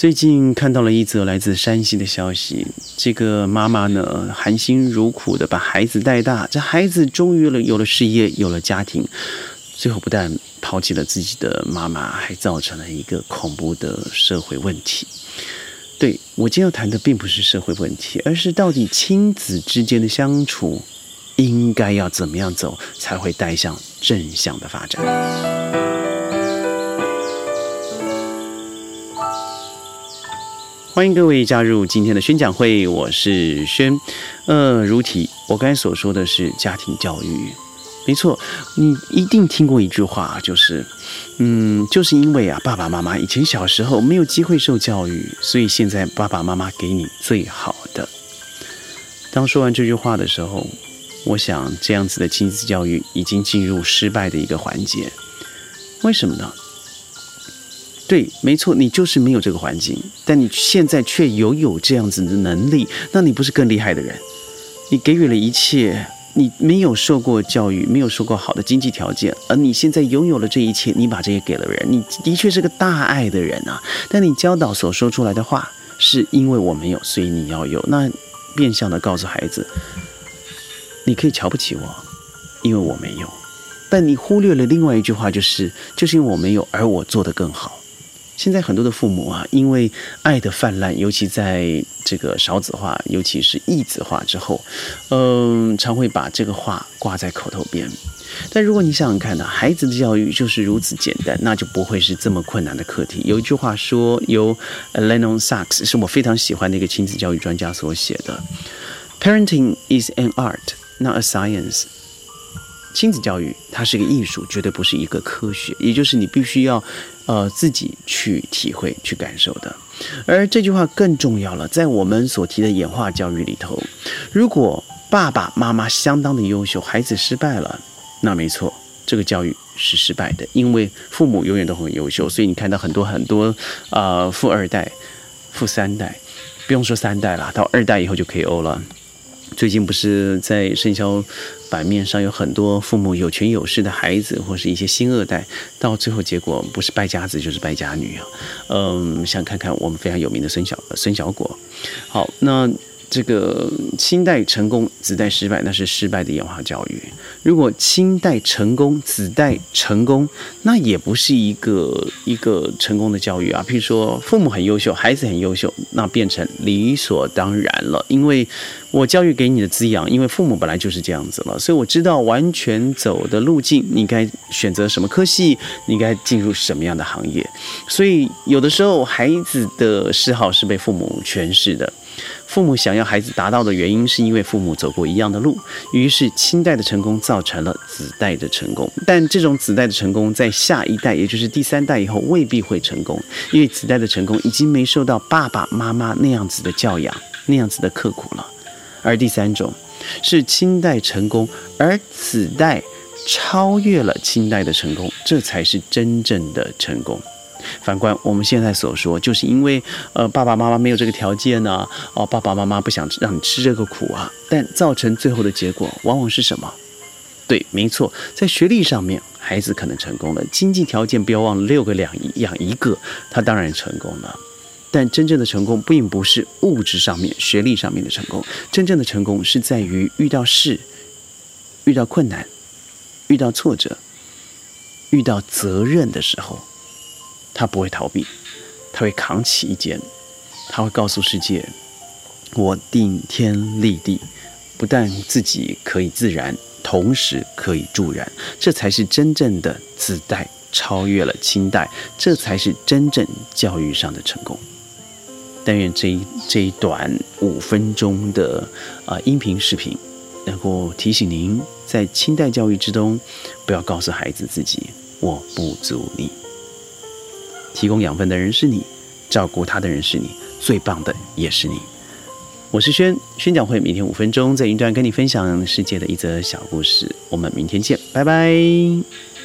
最近看到了一则来自山西的消息，这个妈妈呢含辛茹苦的把孩子带大，这孩子终于了有了事业，有了家庭，最后不但抛弃了自己的妈妈，还造成了一个恐怖的社会问题。对我今天要谈的并不是社会问题，而是到底亲子之间的相处应该要怎么样走，才会带向正向的发展。欢迎各位加入今天的宣讲会，我是轩。呃，如题，我刚才所说的是家庭教育，没错，你一定听过一句话，就是，嗯，就是因为啊，爸爸妈妈以前小时候没有机会受教育，所以现在爸爸妈妈给你最好的。当说完这句话的时候，我想这样子的亲子教育已经进入失败的一个环节。为什么呢？对，没错，你就是没有这个环境，但你现在却拥有这样子的能力，那你不是更厉害的人？你给予了一切，你没有受过教育，没有受过好的经济条件，而你现在拥有了这一切，你把这些给了人，你的确是个大爱的人啊。但你教导所说出来的话，是因为我没有，所以你要有，那变相的告诉孩子，你可以瞧不起我，因为我没有。但你忽略了另外一句话，就是就是因为我没有，而我做得更好。现在很多的父母啊，因为爱的泛滥，尤其在这个少子化，尤其是异子化之后，嗯，常会把这个话挂在口头边。但如果你想想看呢，孩子的教育就是如此简单，那就不会是这么困难的课题。有一句话说，由 Lennon Sachs 是我非常喜欢的一个亲子教育专家所写的：“Parenting is an art, not a science。”亲子教育它是个艺术，绝对不是一个科学，也就是你必须要，呃，自己去体会、去感受的。而这句话更重要了，在我们所提的演化教育里头，如果爸爸妈妈相当的优秀，孩子失败了，那没错，这个教育是失败的，因为父母永远都很优秀，所以你看到很多很多呃，富二代、富三代，不用说三代了，到二代以后就可以 O 了。最近不是在生肖版面上有很多父母有权有势的孩子，或是一些新二代，到最后结果不是败家子就是败家女啊。嗯，想看看我们非常有名的孙小孙小果。好，那。这个亲代成功，子代失败，那是失败的演化教育。如果亲代成功，子代成功，那也不是一个一个成功的教育啊。譬如说，父母很优秀，孩子很优秀，那变成理所当然了。因为我教育给你的滋养，因为父母本来就是这样子了，所以我知道完全走的路径，你该选择什么科系，你该进入什么样的行业。所以有的时候，孩子的嗜好是被父母诠释的。父母想要孩子达到的原因，是因为父母走过一样的路，于是亲代的成功造成了子代的成功。但这种子代的成功，在下一代，也就是第三代以后，未必会成功，因为子代的成功已经没受到爸爸妈妈那样子的教养，那样子的刻苦了。而第三种，是亲代成功，而子代超越了亲代的成功，这才是真正的成功。反观我们现在所说，就是因为呃爸爸妈妈没有这个条件呢，哦爸爸妈妈不想让你吃这个苦啊，但造成最后的结果往往是什么？对，没错，在学历上面，孩子可能成功了，经济条件不要忘了六个两养一个，他当然成功了。但真正的成功并不是物质上面、学历上面的成功，真正的成功是在于遇到事、遇到困难、遇到挫折、遇到责任的时候。他不会逃避，他会扛起一肩，他会告诉世界：“我顶天立地，不但自己可以自然，同时可以助燃。”这才是真正的子代超越了清代，这才是真正教育上的成功。但愿这一这一短五分钟的啊音频视频，能够提醒您，在清代教育之中，不要告诉孩子自己“我不足力”。提供养分的人是你，照顾他的人是你，最棒的也是你。我是轩，宣讲会每天五分钟，在云端跟你分享世界的一则小故事。我们明天见，拜拜。